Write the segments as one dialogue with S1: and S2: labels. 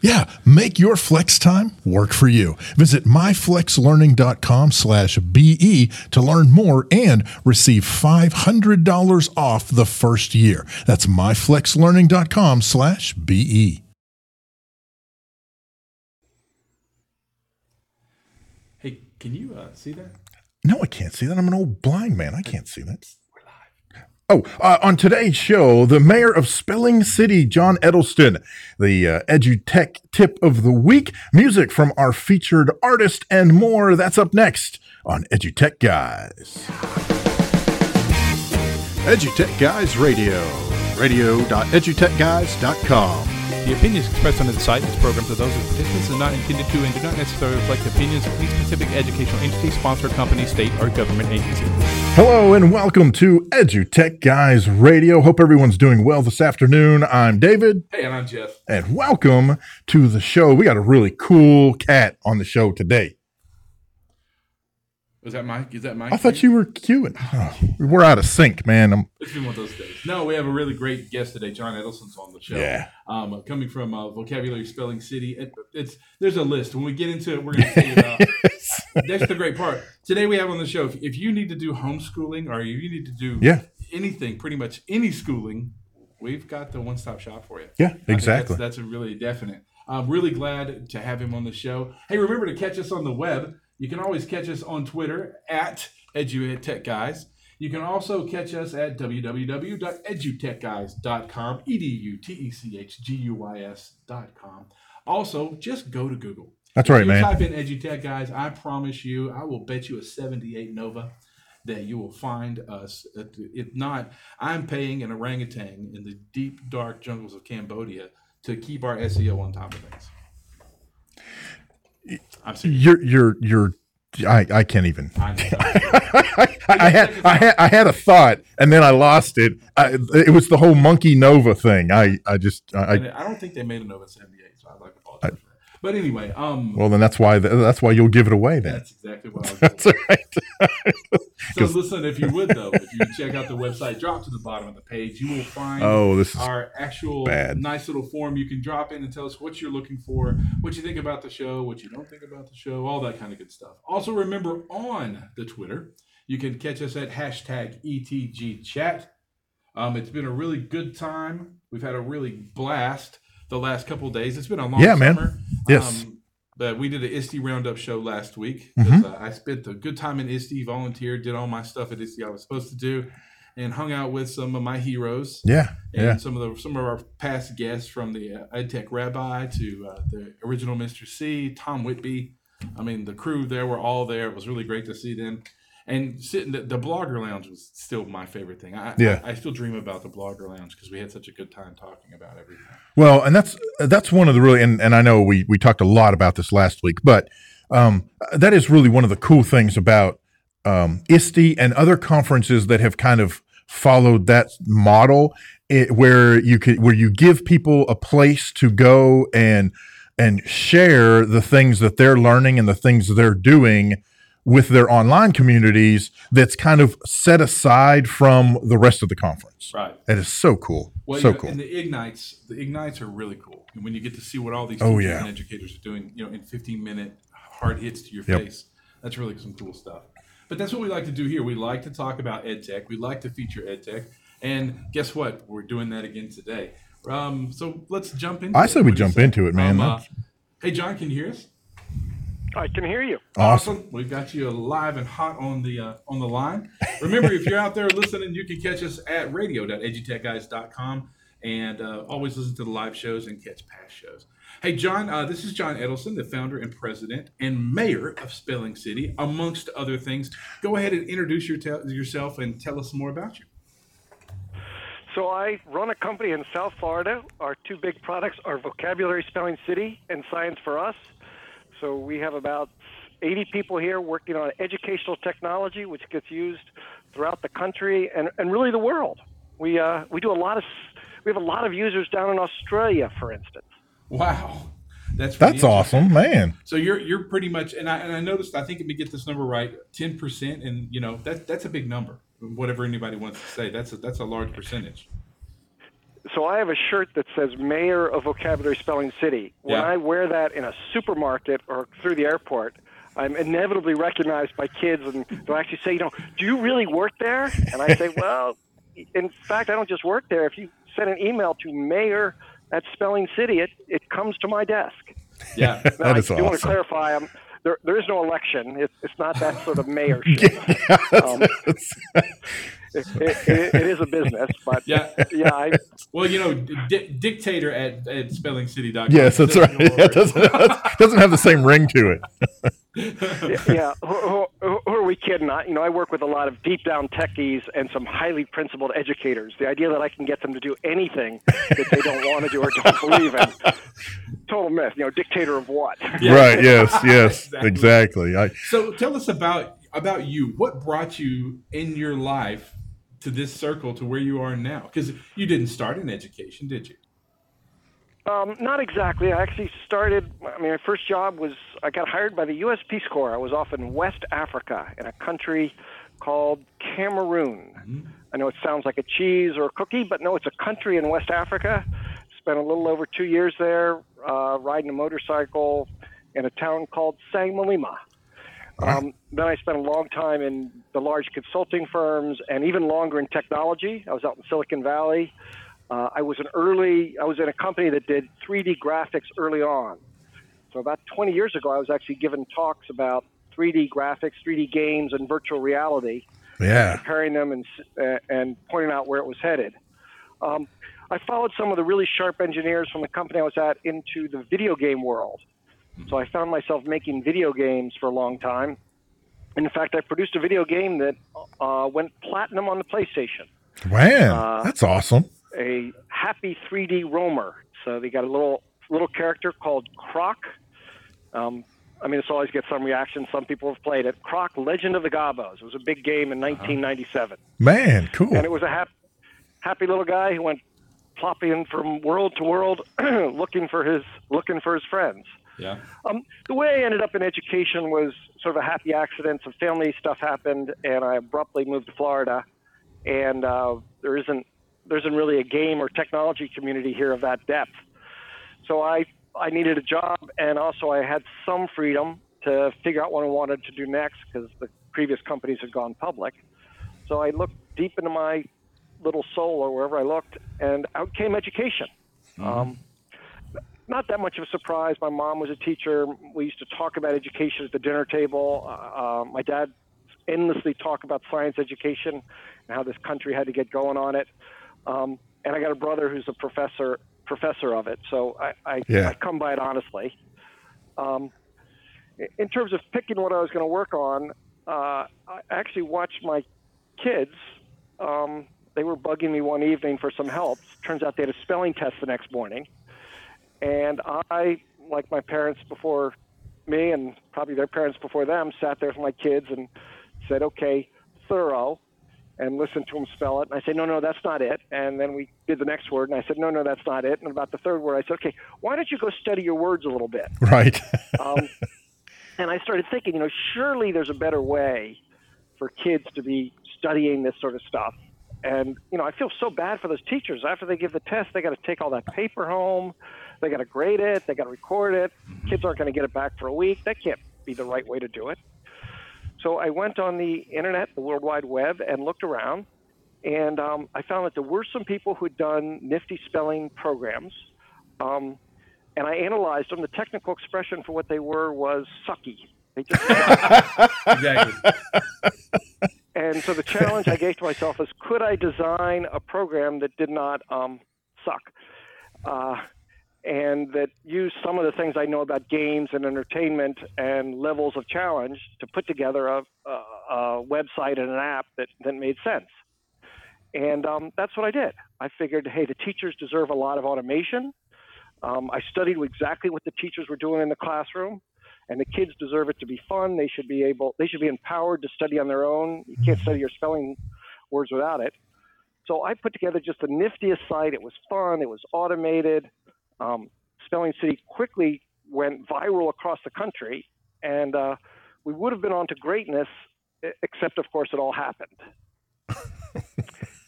S1: Yeah, make your flex time work for you. Visit myflexlearning.com slash BE to learn more and receive $500 off the first year. That's myflexlearning.com slash BE.
S2: Hey, can you uh, see that?
S1: No, I can't see that. I'm an old blind man. I can't see that. Oh, uh, on today's show, the mayor of Spelling City, John Edelson, the uh, EduTech tip of the week, music from our featured artist, and more. That's up next on EduTech Guys. EduTech Guys Radio, radio.edutechguys.com.
S3: The opinions expressed on the site and its programs are those of the participants and not intended to and do not necessarily reflect the opinions of any specific educational entity, sponsor, company, state, or government agency.
S1: Hello and welcome to EduTech Guys Radio. Hope everyone's doing well this afternoon. I'm David.
S2: Hey, and I'm Jeff.
S1: And welcome to the show. We got a really cool cat on the show today.
S2: Was that Mike? Is that Mike?
S1: I thought you were queuing. Oh, we're out of sync, man. I'm,
S2: it's been one of those days. No, we have a really great guest today. John Edelson's on the show.
S1: Yeah.
S2: Um, coming from uh, Vocabulary Spelling City. It, it's there's a list. When we get into it, we're going to say about. that's the great part. Today we have on the show. If, if you need to do homeschooling or you need to do
S1: yeah.
S2: anything, pretty much any schooling, we've got the one stop shop for you.
S1: Yeah, exactly.
S2: That's, that's, a really definite. I'm really glad to have him on the show. Hey, remember to catch us on the web. You can always catch us on Twitter at EduTechGuys. You can also catch us at www.edutechguys.com, E-D-U-T-E-C-H-G-U-Y-S.com. Also, just go to Google.
S1: That's right,
S2: if
S1: man.
S2: Type in EduTech Guys. I promise you, I will bet you a 78 Nova that you will find us. If not, I'm paying an orangutan in the deep, dark jungles of Cambodia to keep our SEO on top of things.
S1: I'm. You're you're you're I, I can't even. I, I, had I had I had a thought and then I lost it. I, it was the whole monkey Nova thing. I I just I,
S2: I don't think they made a Nova seventy eight, so I'd like to apologize for that. But anyway, um,
S1: well then that's why that's why you'll give it away then.
S2: That's exactly what I was. That's right. so listen, if you would though, if you check out the website, drop to the bottom of the page, you will find
S1: oh this is
S2: our actual
S1: bad.
S2: nice little form. You can drop in and tell us what you're looking for, what you think about the show, what you don't think about the show, all that kind of good stuff. Also, remember on the Twitter, you can catch us at hashtag ETG Chat. Um, it's been a really good time. We've had a really blast the last couple days. It's been a long
S1: yeah,
S2: summer.
S1: man. Yes.
S2: Um, but we did an ISTE roundup show last week. Mm-hmm. Uh, I spent a good time in ISTE, volunteered, did all my stuff at ISTE I was supposed to do, and hung out with some of my heroes.
S1: Yeah,
S2: and
S1: yeah.
S2: some of the some of our past guests from the uh, EdTech Rabbi to uh, the original Mr. C, Tom Whitby. I mean, the crew there were all there. It was really great to see them and sitting the, the, blogger lounge was still my favorite thing. I,
S1: yeah.
S2: I, I still dream about the blogger lounge because we had such a good time talking about everything.
S1: Well, and that's that's one of the really and, and I know we we talked a lot about this last week, but um, that is really one of the cool things about um, ISTE and other conferences that have kind of followed that model, it, where you could where you give people a place to go and and share the things that they're learning and the things they're doing with their online communities that's kind of set aside from the rest of the conference.
S2: Right.
S1: That is so cool.
S2: Well,
S1: so
S2: you know,
S1: cool.
S2: And the ignites, the ignites are really cool. And when you get to see what all these
S1: oh, yeah.
S2: and educators are doing, you know, in 15 minute hard hits to your
S1: Yep.
S2: face, that's really some cool stuff. But that's what we like to do here. We like to talk about ed tech. We like to feature ed tech. And guess what? We're doing that again today. Um, so let's jump into
S1: I say we
S2: What do you
S1: jump
S2: say?
S1: into it, man.
S2: Um, uh, hey, John, can you hear us?
S4: I can hear you.
S1: Awesome.
S2: We've got you live and hot on the uh, on the line. Remember, if you're out there listening, you can catch us at radio.edutechguys.com and uh, always listen to the live shows and catch past shows. Hey, John, uh, this is John Edelson, the founder and president and mayor of Spelling City, amongst other things. Go ahead and introduce your te- yourself and tell us more about you.
S4: So I run a company in South Florida. Our two big products are Vocabulary Spelling City and Science for Us. So we have about 80 people here working on educational technology, which gets used throughout the country and, and really the world. We uh, we do a lot of we have a lot of users down in Australia, for instance.
S2: Wow, that's
S1: That's awesome, man.
S2: So you're you're pretty much, and I and I noticed. I think if we get this number right, ten percent, and you know that that's a big number. Whatever anybody wants to say, that's a, that's a large percentage.
S4: So I have a shirt that says Mayor of Vocabulary Spelling City. When
S2: Yeah.
S4: I wear that in a supermarket or through the airport, I'm inevitably recognized by kids and they'll actually say, you know, do you really work there? And I say, well, in fact, I don't just work there. If you send an email to mayor at Spelling City, it, it comes to my desk.
S2: Yeah,
S1: That
S4: Now,
S1: is
S4: I do want to
S1: awesome.
S4: clarify, um, there, there is no election. It, it's not that sort of mayorship. um, it, it, it, it is a business, but
S2: Yeah.
S4: yeah, I,
S2: Well, you know, di- dictator at, at spellingcity.com.
S1: Yes, that's right. Yeah, it doesn't, doesn't have the same ring to it.
S4: yeah, who, who, who are we kidding? I, you know, I work with a lot of deep down techies and some highly principled educators. The idea that I can get them to do anything that they don't want to do or don't believe in, total myth. You know, dictator of what?
S2: Yeah.
S1: Right. Yes. Yes.
S2: Exactly.
S1: exactly. I,
S2: So tell us about about you. What brought you in your life to this circle to where you are now? Because you didn't start in education, did you?
S4: Um, not exactly. I actually started. I mean, my first job was I got hired by the U.S. Peace Corps. I was off in West Africa in a country called Cameroon. I know it sounds like a cheese or a cookie, but no, it's a country in West Africa. Spent a little over two years there, uh, riding a motorcycle in a town called Sangmelima. Um, then I spent a long time in the large consulting firms and even longer in technology. I was out in Silicon Valley. Uh, I was an early, I was in a company that did 3D graphics early on. So about 20 years ago, I was actually giving talks about 3D graphics, 3D games, and virtual reality,
S1: yeah.
S4: comparing them and, uh, and pointing out where it was headed. Um, I followed some of the really sharp engineers from the company I was at into the video game world. So I found myself making video games for a long time. And in fact, I produced a video game that uh, went platinum on the PlayStation
S1: Man,
S4: Uh,
S1: that's awesome.
S4: a happy 3D roamer. So they got a little little character called Croc. Um, I mean, this always gets some reaction. Some people have played it. Croc, Legend of the Gobbos. It was a big game in 1997,
S1: Man, cool.
S4: and it was a hap- happy little guy who went plopping from world to world, looking for his looking for his friends.
S2: Yeah.
S4: Um, the way I ended up in education was sort of a happy accident. Some family stuff happened, and I abruptly moved to Florida. And uh, there isn't there isn't really a game or technology community here of that depth. So I I needed a job, and also I had some freedom to figure out what I wanted to do next because the previous companies had gone public. So I looked deep into my little soul or wherever I looked, and out came education. Um, not that much of a surprise. My mom was a teacher. We used to talk about education at the dinner table. Uh, uh, my dad endlessly talked about science education and how this country had to get going on it. Um, and I got a brother who's a professor professor of it, so I, I,
S1: Yeah.
S4: I come by it honestly. Um, in terms of picking what I was going to work on, uh, I actually watched my kids. Um, they were bugging me one evening for some help. Turns out they had a spelling test the next morning. And I, like my parents before me and probably their parents before them, sat there with my kids and said, okay, thorough, and listened to them spell it. And I said, no, no, that's not it. And then we did the next word, and I said, no, no, that's not it. And about the third word, I said, okay, why don't you go study your words a little bit?
S1: right.
S4: Um, and I started thinking, you know, surely there's a better way for kids to be studying this sort of stuff. And you know, I feel so bad for those teachers. After they give the test, they got to take all that paper home. They got to grade it. They got to record it. Kids aren't going to get it back for a week. That can't be the right way to do it. so I went on the internet, the World Wide Web, and looked around, and um, I found that there were some people who'd done nifty spelling programs. Um, and I analyzed them. The technical expression for what they were was sucky. They just
S2: Exactly.
S4: and so the challenge I gave to myself is, could I design a program that did not um, suck, uh, and that used some of the things I know about games and entertainment and levels of challenge to put together a, a, a website and an app that that made sense. And um, that's what I did. I figured, hey, the teachers deserve a lot of automation. Um, I studied exactly what the teachers were doing in the classroom, and the kids deserve it to be fun. They should be able, they should be empowered to study on their own. You can't study your spelling words without it. So I put together just the niftiest site. It was fun. It was automated. Um, Spelling City quickly went viral across the country, and uh, we would have been on to greatness, except of course it all happened.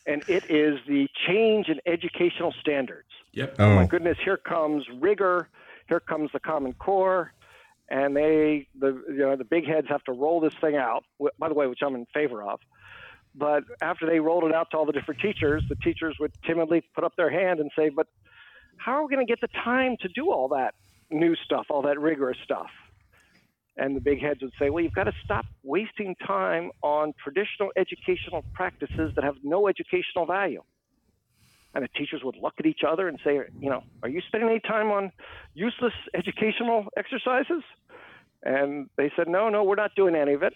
S4: and it is the change in educational standards
S2: Yep.
S1: Oh,
S4: my goodness, here comes rigor, here comes the Common Core, and they, the you know, the big heads have to roll this thing out. By the way, which I'm in favor of. But after they rolled it out to all the different teachers, the teachers would timidly put up their hand and say, "But how are we going to get the time to do all that new stuff, all that rigorous stuff?" And the big heads would say, "Well, you've got to stop wasting time on traditional educational practices that have no educational value." and the teachers would look at each other and say, you know, are you spending any time on useless educational exercises? And they said, no, no, we're not doing any of it.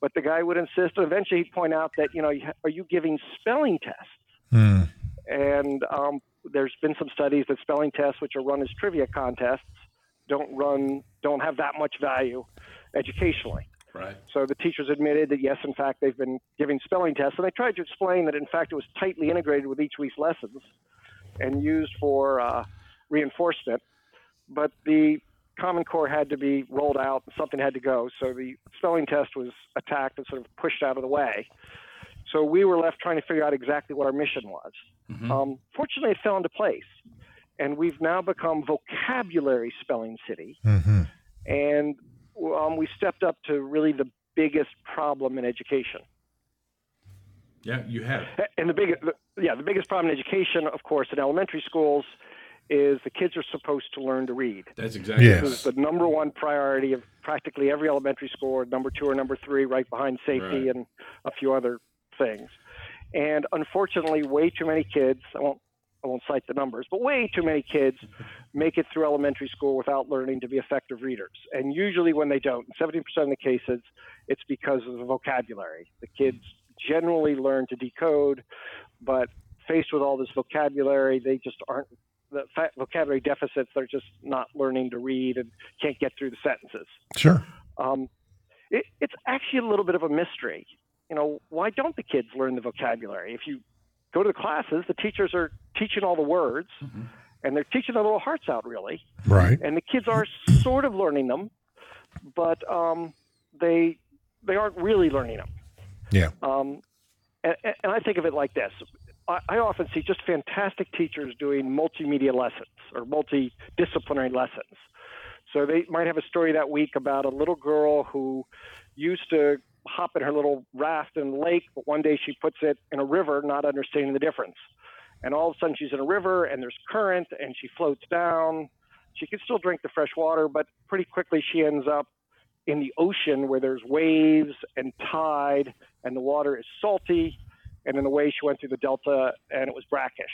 S4: But the guy would insist, and eventually he'd point out that, you know, are you giving spelling tests?
S1: Hmm.
S4: And um, there's been some studies that spelling tests, which are run as trivia contests, don't run, don't have that much value educationally.
S2: Right.
S4: So the teachers admitted that yes, in fact, they've been giving spelling tests, and they tried to explain that in fact it was tightly integrated with each week's lessons and used for uh, reinforcement. But the Common Core had to be rolled out, and something had to go. So the spelling test was attacked and sort of pushed out of the way. So we were left trying to figure out exactly what our mission was. Um, fortunately, it fell into place, and we've now become vocabulary spelling city
S1: hmm
S4: and um, we stepped up to really the biggest problem in education.
S2: Yeah, you have.
S4: And the biggest, yeah, the biggest problem in education, of course, in elementary schools, is the kids are supposed to learn to read.
S2: That's exactly.
S1: Yes.
S4: This is the number one priority of practically every elementary school, number two or number three, right behind safety
S2: Right.
S4: and a few other things. And unfortunately, way too many kids, I won't, I won't cite the numbers, but way too many kids make it through elementary school without learning to be effective readers. And usually, when they don't, in 70% of the cases, it's because of the vocabulary. The kids generally learn to decode, but faced with all this vocabulary, they just aren't the fa- vocabulary deficits. They're just not learning to read and can't get through the sentences.
S1: Sure.
S4: Um, it, it's actually a little bit of a mystery. You know, why don't the kids learn the vocabulary? If you go to the classes, the teachers are teaching all the words, and they're teaching their little hearts out, really.
S1: Right.
S4: And the kids are sort of learning them, but um, they they aren't really learning them.
S1: Yeah.
S4: Um, and, and I think of it like this. I, I often see just fantastic teachers doing multimedia lessons or multidisciplinary lessons. So they might have a story that week about a little girl who used to hop in her little raft in the lake, but one day she puts it in a river, not understanding the difference. And all of a sudden she's in a river and there's current and she floats down. She can still drink the fresh water, but pretty quickly she ends up in the ocean where there's waves and tide and the water is salty. And in the way she went through the delta and it was brackish.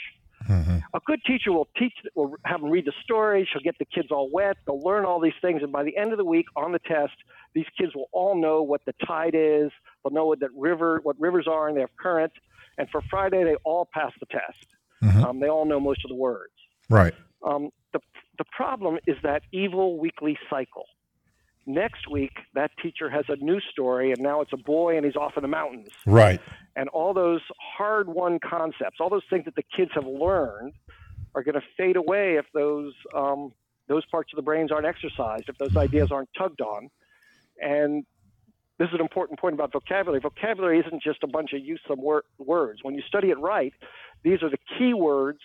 S1: Hmm
S4: A good teacher will teach, will have them read the story. She'll get the kids all wet. They'll learn all these things, and by the end of the week on the test, these kids will all know what the tide is. They'll know what that river, what rivers are, and they have current. And for Friday, they all pass the test.
S1: Mhm.
S4: Um, they all know most of the words.
S1: Right.
S4: Um, the the problem is that evil weekly cycle. Next week, that teacher has a new story, and now it's a boy, and he's off in the mountains
S1: Right.
S4: And all those hard won concepts, all those things that the kids have learned, are going to fade away if those um, those parts of the brains aren't exercised, if those ideas aren't tugged on. And this is an important point about vocabulary. Vocabulary isn't just a bunch of useful wor- words. When you study it right, these are the key words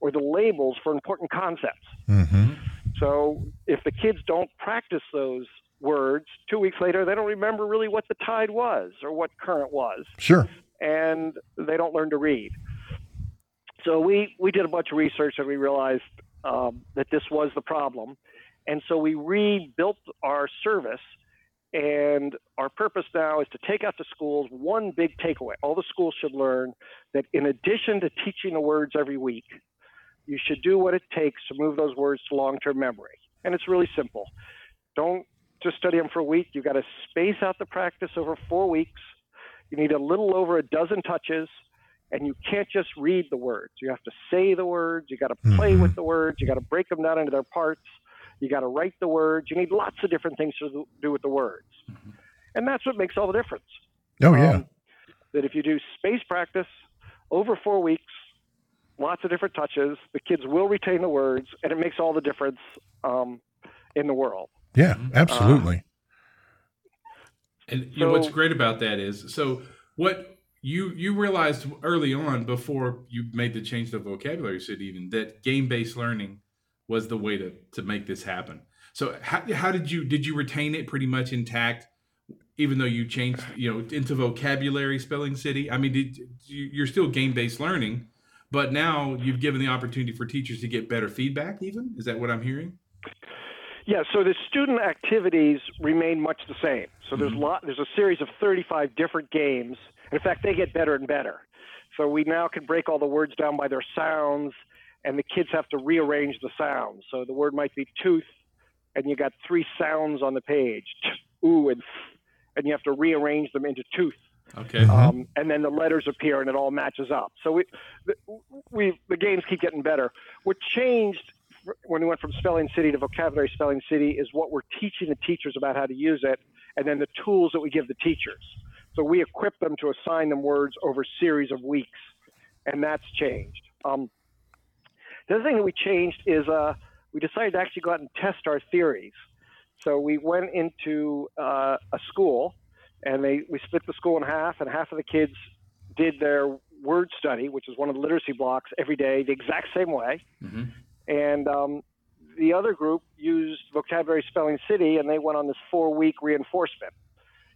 S4: or the labels for important concepts.
S1: hmm
S4: So if the kids don't practice those words. Two weeks later, they don't remember really what the tide was or what current was,
S1: Sure.
S4: And they don't learn to read. So we we did a bunch of research and we realized um, that this was the problem, and so we rebuilt our service. And our purpose now is to take out to schools one big takeaway. All the schools should learn that in addition to teaching the words every week, you should do what it takes to move those words to long term memory. And it's really simple. Don't just study them for a week. You've got to space out the practice over four weeks. You need a little over a dozen touches, and you can't just read the words. You have to say the words. You got to play
S1: Mhm.
S4: with the words. You got to break them down into their parts. You got to write the words. You need lots of different things to do with the words. And that's what makes all the difference.
S1: Oh yeah.
S4: Um, that if you do space practice over four weeks, lots of different touches, the kids will retain the words, and it makes all the difference um, in the world.
S1: yeah. Absolutely.
S2: And you know, what's great about that is so what you you realized early on before you made the change to vocabulary city even that game based learning was the way to to make this happen. So how how did you did you retain it pretty much intact even though you changed you know into vocabulary spelling city? I mean, did you're still game based learning, but now you've given the opportunity for teachers to get better feedback. Even is that what I'm hearing?
S4: Yeah, so the student activities remain much the same. So there's lot there's a series of 35 different games. In fact, they get better and better. So we now can break all the words down by their sounds, and the kids have to rearrange the sounds. So the word might be tooth, and you got three sounds on the page, t, ooh, and and you have to rearrange them into tooth.
S2: Okay.
S4: um, and then the letters appear and it all matches up. So we, the, we, the games keep getting better. What changed when we went from Spelling City to Vocabulary Spelling City is what we're teaching the teachers about how to use it, and then the tools that we give the teachers. So we equip them to assign them words over a series of weeks, and that's changed. Um, the other thing that we changed is uh, we decided to actually go out and test our theories. So we went into uh, a school and they we split the school in half, and half of the kids did their word study, which is one of the literacy blocks, every day the exact same way,
S2: Mhm.
S4: And um, the other group used vocabulary spelling city, and they went on this four-week reinforcement.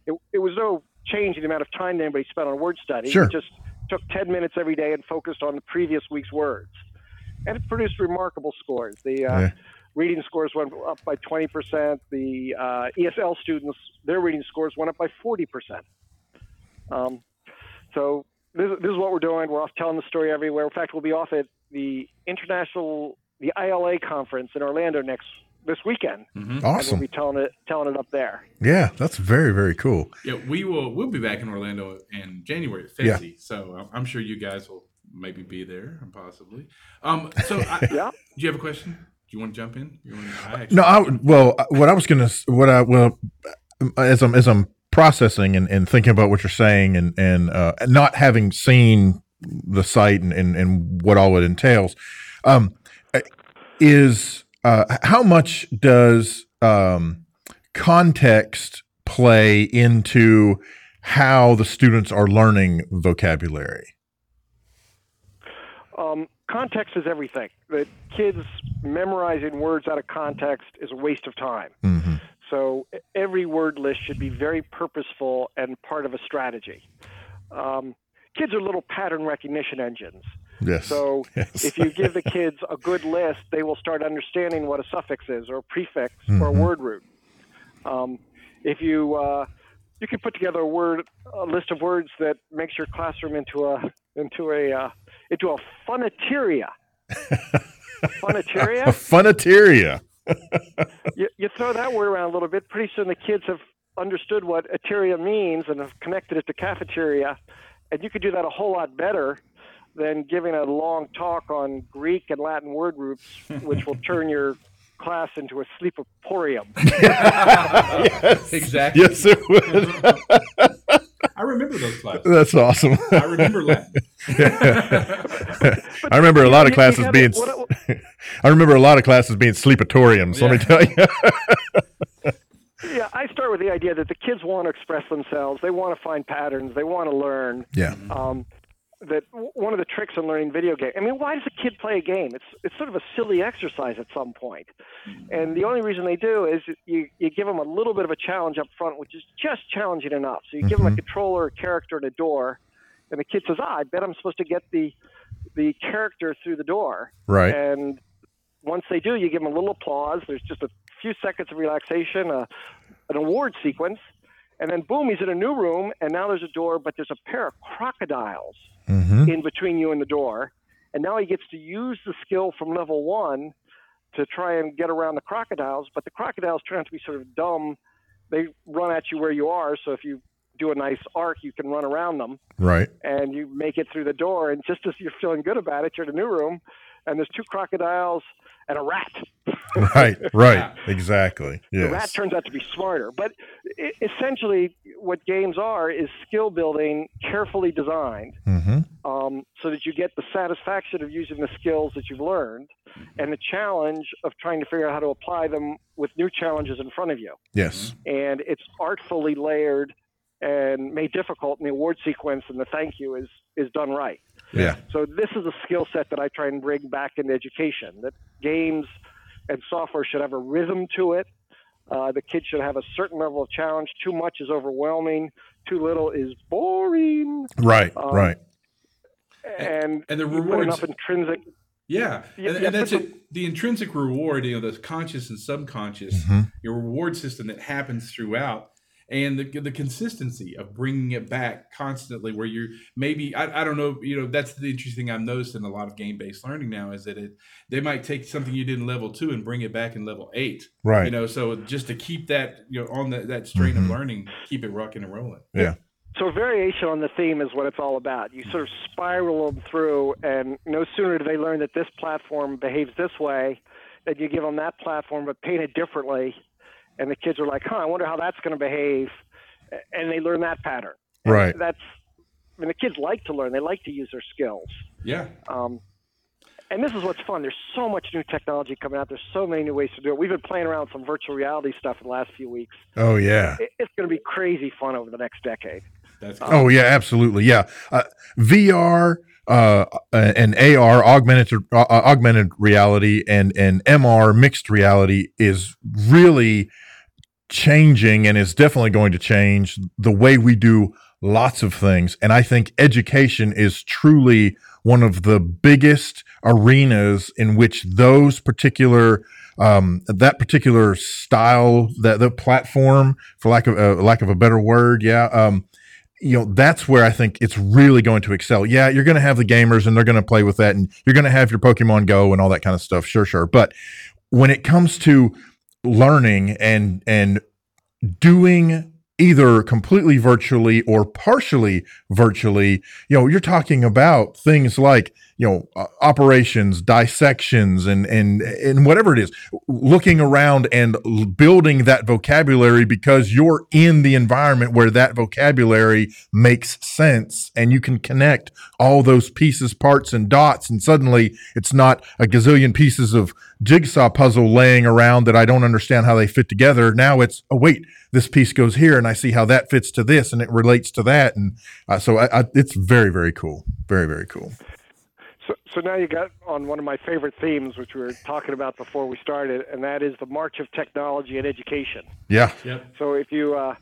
S4: It, it was no change in the amount of time that anybody spent on word study.
S1: Sure.
S4: It just took 10 minutes every day and focused on the previous week's words, and it produced remarkable scores. The uh,
S1: Yeah.
S4: reading scores went up by 20%. The uh, ESL students, their reading scores went up by 40%. Um, so this, this is what we're doing. We're off telling the story everywhere. In fact, we'll be off at the international, the ILA conference in Orlando next this weekend.
S2: Mhm.
S4: And we'll be telling it, telling it up there.
S1: Yeah, that's very very cool.
S2: Yeah, we will. We'll be back in Orlando in January at
S1: Yeah.
S2: So I'm- I'm sure you guys will maybe be there, possibly. Um, so, I,
S4: Yeah.
S2: do you have a question? Do you want to jump in? You want to, I actually,
S1: No, I well, what I was gonna, what I well, as I'm as I'm processing and, and thinking about what you're saying, and and uh, not having seen the site and, and and what all it entails, um, is uh, how much does um, context play into how the students are learning vocabulary?
S4: Um, context is everything. The kids memorizing words out of context is a waste of time.
S1: hmm
S4: So every word list should be very purposeful and part of a strategy. Um, kids are little pattern recognition engines.
S1: Yes.
S4: So
S1: Yes.
S4: if you give the kids a good list, they will start understanding what a suffix is, or a prefix, or a
S1: Mhm.
S4: word root. Um, if you uh, you can put together a word a list of words that makes your classroom into a into a uh, into a funateria. funateria.
S1: a funateria.
S4: you, you throw that word around a little bit, pretty soon the kids have understood what ateria means and have connected it to cafeteria. And you could do that a whole lot better than giving a long talk on Greek and Latin word groups, which will turn your class into a sleepoporium.
S1: yes.
S2: Exactly.
S1: Yes, it would.
S2: I remember those classes.
S1: That's awesome.
S2: I remember Latin.
S1: I remember a lot of
S4: You- you
S1: classes
S4: gotta-
S1: being.
S4: what-
S1: I remember a lot of classes being sleepatoriums. Let me tell you.
S4: Yeah, I start with the idea that the kids want to express themselves. They want to find patterns. They want to learn.
S1: yeah.
S4: Um, that one of the tricks in learning video game. I mean, why does a kid play a game? It's it's sort of a silly exercise at some point, mm-hmm. and the only reason they do is you you give them a little bit of a challenge up front, which is just challenging enough. So you give them a mm-hmm. controller, a character, and a door, and the kid says, "Ah, I bet I'm supposed to get the the character through the door."
S1: Right.
S4: And once they do, you give them a little applause. There's just a few seconds of relaxation, a, an award sequence, and then boom, he's in a new room, and now there's a door, but there's a pair of crocodiles
S1: Mm-hmm.
S4: in between you and the door. And now he gets to use the skill from level one to try and get around the crocodiles. But the crocodiles turn out to be sort of dumb. They run at you where you are. So if you do a nice arc, you can run around them
S1: Right.
S4: and you make it through the door. And just as you're feeling good about it, you're in a new room and there's two crocodiles and a rat.
S1: Right. Right. Exactly.
S4: The rat turns out to be smarter. But essentially, what games are is skill building carefully designed
S1: Mm-hmm.
S4: um, so that you get the satisfaction of using the skills that you've learned and the challenge of trying to figure out how to apply them with new challenges in front of you.
S1: Yes.
S4: And it's artfully layered and made difficult, and the award sequence and the thank you is is done right.
S1: Yeah.
S4: So this is a skill set that I try and bring back into education. That games and software should have a rhythm to it. Uh, the kids should have a certain level of challenge. Too much is overwhelming. Too little is boring.
S1: Right.
S4: Um,
S1: right.
S4: And
S2: and the
S4: you put
S2: rewards-
S4: enough intrinsic.
S2: Yeah,
S4: Yeah,
S2: and,
S4: yeah,
S2: and that's it. The intrinsic reward, you know, the conscious and subconscious,
S1: Mhm.
S2: your reward system that happens throughout, and the the consistency of bringing it back constantly. Where you're maybe I, I don't know, you know, that's the interesting thing I've noticed in a lot of game based learning now is that it they might take something you did in level two and bring it back in level eight.
S1: Right.
S2: You know, so just to keep that you know on that that strain
S1: Mhm.
S2: of learning, keep it rocking and rolling.
S1: Yeah.
S4: So variation on the theme is what it's all about. You sort of spiral them through, and no sooner do they learn that this platform behaves this way, that you give them that platform but paint it differently, and the kids are like, "Huh, I wonder how that's going to behave," and they learn that pattern. And
S1: Right.
S4: That's. I mean, the kids like to learn. They like to use their skills.
S2: Yeah.
S4: Um, and this is what's fun. There's so much new technology coming out. There's so many new ways to do it. We've been playing around with some virtual reality stuff in the last few weeks.
S1: Oh yeah.
S4: It's going to be crazy fun over the next decade.
S2: That's
S1: Oh yeah, absolutely. Yeah, uh, VR uh, and AR augmented uh, augmented reality and and MR mixed reality is really changing and is definitely going to change the way we do lots of things. And I think education is truly one of the biggest arenas in which those particular um, that particular style that the platform for lack of uh, lack of a better word yeah um, you know that's where i think it's really going to excel yeah you're going to have the gamers and they're going to play with that and you're going to have your pokemon go and all that kind of stuff sure sure but when it comes to learning and and doing either completely virtually or partially virtually you know you're talking about things like you know uh, operations dissections and and and whatever it is looking around and l- building that vocabulary because you're in the environment where that vocabulary makes sense and you can connect all those pieces parts and dots and suddenly it's not a gazillion pieces of jigsaw puzzle laying around that I don't understand how they fit together. Now it's oh wait this piece goes here and I see how that fits to this and it relates to that. And uh, so I, I, it's very very cool. Very very cool
S4: So, so now you got on one of my favorite themes, which we were talking about before we started, and that is the march of technology and education.
S1: yeah
S2: Yep.
S4: So if you uh,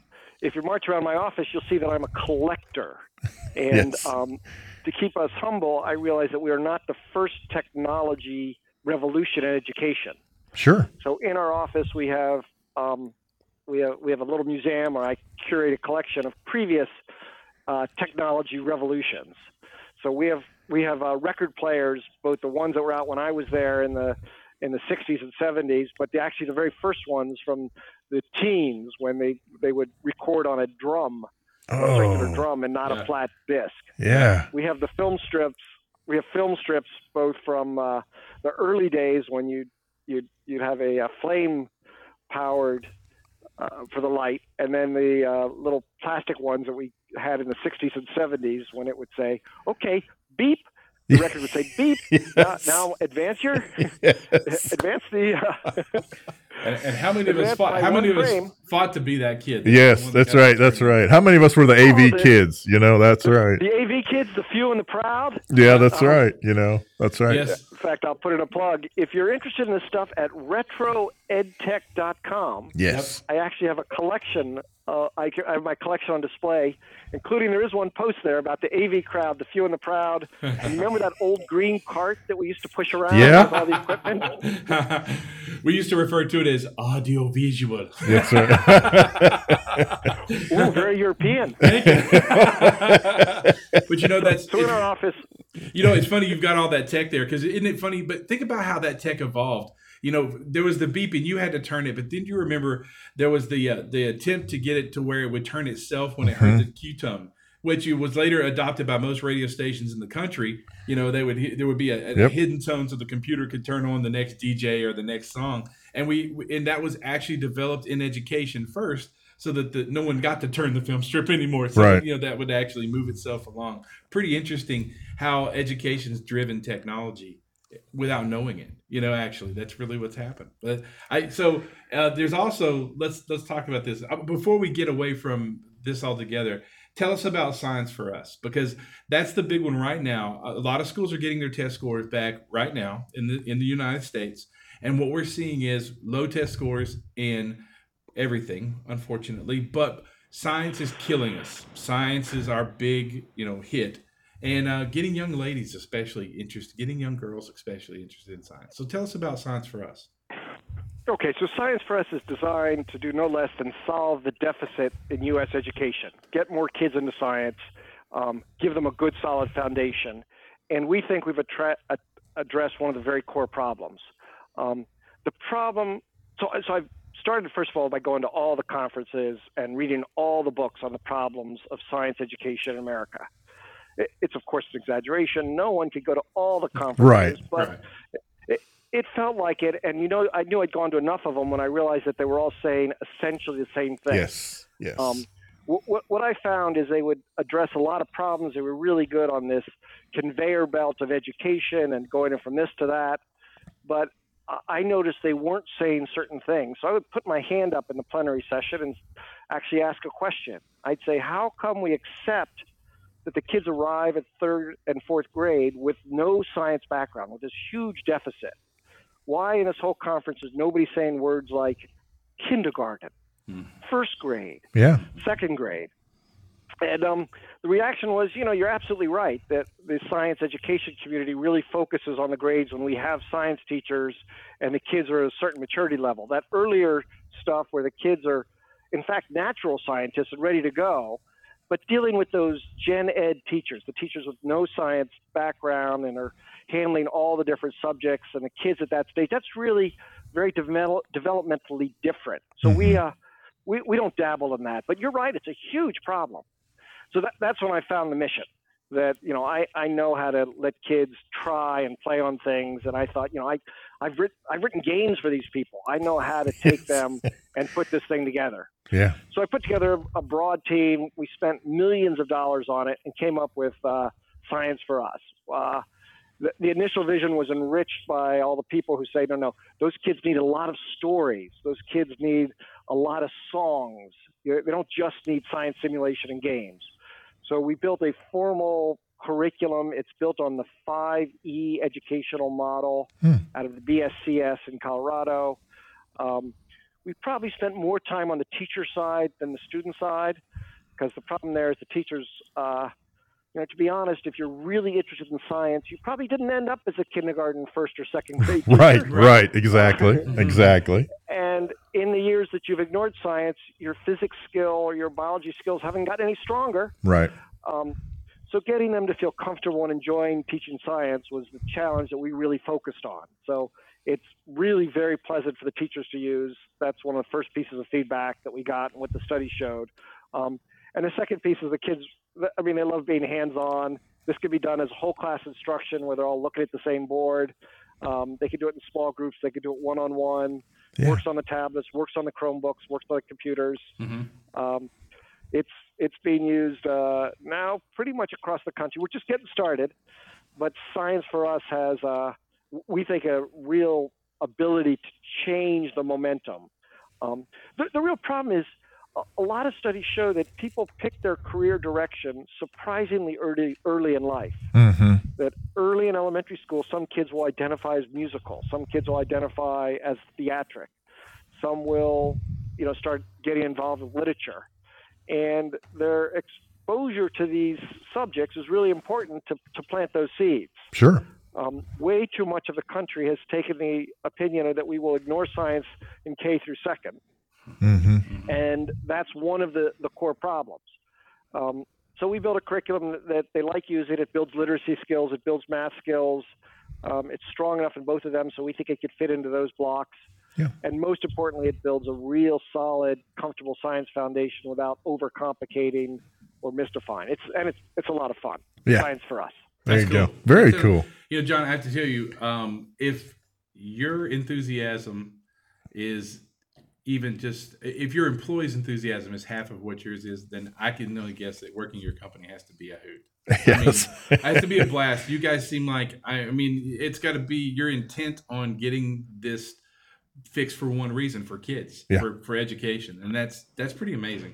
S4: if you march around my office, you'll see that I'm a collector, and
S1: Yes.
S4: um, to keep us humble, I realize that we are not the first technology revolution in education.
S1: sure
S4: So in our office, we have um, we have we have a little museum, or I curate a collection of previous uh, technology revolutions. So we have we have uh, record players, both the ones that were out when I was there in the in the 60s and 70s, but the, actually the very first ones from the teens when they they would record on a drum, a regular
S1: oh
S4: drum, and not
S2: Yeah.
S4: a flat disc
S1: yeah
S4: we have the film strips. We have film strips both from uh, the early days when you you'd you'd have a, uh flame powered uh, for the light, and then the uh, little plastic ones that we had in the 60s and 70s when it would say, "Okay, beep, the record would say beep. Now, now advance your advance the. Uh,
S2: And, and how many of us fought? How many of us
S4: frame.
S2: fought to be that kid?
S1: Yes, that's right. That's right. How many of us were the AV
S4: the-
S1: kids? You know, that's right.
S4: the AV kids, the few and the proud.
S1: Yeah, that's
S4: Um,
S1: right. You know, that's right.
S2: Yes.
S4: In fact, I'll put in a plug. If you're interested in this stuff at retroedtech.com,
S1: Yes.
S4: I actually have a collection. Uh, I, I have my collection on display, including there is one post there about the AV crowd, the few and the proud. And remember that old green cart that we used to push around
S1: Yeah.
S4: with all the equipment?
S2: we used to refer to it as audio visual.
S1: That's right.
S4: Ooh, very European. Thank you.
S2: but you know that's
S4: So in our office,
S2: you know it's funny you've got all that tech there because isn't it funny? But think about how that tech evolved. You know, there was the beeping, you had to turn it, but didn't you remember there was the uh, the attempt to get it to where it would turn itself when it heard the cue tone, which was later adopted by most radio stations in the country. You know, they would there would be a, a
S1: Yep.
S2: hidden tone so the computer could turn on the next DJ or the next song, and we and that was actually developed in education first. So that the, no one got to turn the film strip anymore. So
S1: Right.
S2: you know that would actually move itself along. Pretty interesting how education's driven technology without knowing it. You know, actually, that's really what's happened. But I so uh, there's also let's let's talk about this Uh, before we get away from this altogether. Tell us about science for us because that's the big one right now. A lot of schools are getting their test scores back right now in the in the United States, and what we're seeing is low test scores in everything, unfortunately. But science is killing us. Science is our big, you know, hit, and uh, getting young ladies especially interested, getting young girls especially interested in science. So tell us about science for us.
S4: Okay, so Science for Us is designed to do no less than solve the deficit in U.S. education, get more kids into science, um, give them a good, solid foundation. And we think we've attra- a- addressed one of the very core problems. Um, the problem, so, so I've started, first of all, by going to all the conferences and reading all the books on the problems of science education in America. It, it's, of course, an exaggeration. No one could go to all the conferences,
S1: Right.
S4: but
S2: Right.
S4: it, it felt like it, and you know, I knew I'd gone to enough of them when I realized that they were all saying essentially the same thing.
S1: Yes. Yes.
S4: Um, what, what, what I found is they would address a lot of problems. They were really good on this conveyor belt of education and going from this to that. But I- I noticed they weren't saying certain things. So I would put my hand up in the plenary session and actually ask a question. I'd say, How come we accept that the kids arrive at third and fourth grade with no science background, with this huge deficit? Why in this whole conference is nobody saying words like kindergarten, first grade,
S1: yeah.
S4: second grade. And um, the reaction was, you know, you're absolutely right that the science education community really focuses on the grades when we have science teachers and the kids are at a certain maturity level. That earlier stuff where the kids are, in fact, natural scientists and ready to go, but dealing with those gen ed teachers, the teachers with no science background and are handling all the different subjects and the kids at that stage, that's really very develop, developmentally different. So we, uh, we, we don't dabble in that. But you're right, it's a huge problem. So that, that's when I found the mission that, you know, I, I know how to let kids try and play on things. And I thought, you know, I, I've, writ, I've written games for these people. I know how to take them and put this thing together.
S1: Yeah.
S4: So I put together a broad team. We spent millions of dollars on it and came up with uh, Science for Us. Uh, the, the initial vision was enriched by all the people who say, no, no, those kids need a lot of stories. Those kids need a lot of songs. They don't just need science simulation and games. So we built a formal curriculum. It's built on the 5E educational model out of the BSCS in Colorado. Um, we probably spent more time on the teacher side than the student side because the problem there is the teachers, uh, you know, to be honest, if you're really interested in science, you probably didn't end up as a kindergarten first or second grade teacher.
S1: Right. Right. Exactly. Exactly.
S4: And in the years that you've ignored science, your physics skill or your biology skills haven't gotten any stronger.
S1: Right.
S4: Um, so getting them to feel comfortable and enjoying teaching science was the challenge that we really focused on. So it's really very pleasant for the teachers to use. That's one of the first pieces of feedback that we got and what the study showed. Um, and the second piece is the kids, I mean, they love being hands-on. This could be done as whole class instruction where they're all looking at the same board. Um, they could do it in small groups. They could do it one-on-one.
S1: Yeah.
S4: Works on the tablets, works on the Chromebooks, works on the computers. Um, it's it's being used uh, now pretty much across the country. We're just getting started, but science for us has, uh, we think, a real ability to change the momentum. Um, the, the real problem is a lot of studies show that people pick their career direction surprisingly early, early in life.
S1: Mm-hmm.
S4: That early in elementary school, some kids will identify as musical, some kids will identify as theatric, some will, you know, start getting involved with literature, and their exposure to these subjects is really important to, to plant those seeds.
S1: Sure.
S4: Um, way too much of the country has taken the opinion that we will ignore science in K through second.
S1: Mm-hmm.
S4: And that's one of the, the core problems. Um, so we built a curriculum that they like using. It builds literacy skills, it builds math skills. Um, it's strong enough in both of them, so we think it could fit into those blocks.
S1: Yeah.
S4: And most importantly, it builds a real solid, comfortable science foundation without overcomplicating or mystifying. It's and it's it's a lot of fun.
S1: Yeah.
S4: Science for us.
S1: There
S2: That's
S1: you
S2: cool.
S1: go. Very
S2: That's a-
S1: cool.
S2: You know, John, I have to tell you, um, if your enthusiasm is even just if your employee's enthusiasm is half of what yours is, then I can only guess that working your company has to be a hoot.
S1: Yes.
S2: It has to be a blast. You guys seem like I, I mean, it's got to be your intent on getting this fixed for one reason for kids,
S1: Yeah.
S2: for for education, and that's that's pretty amazing.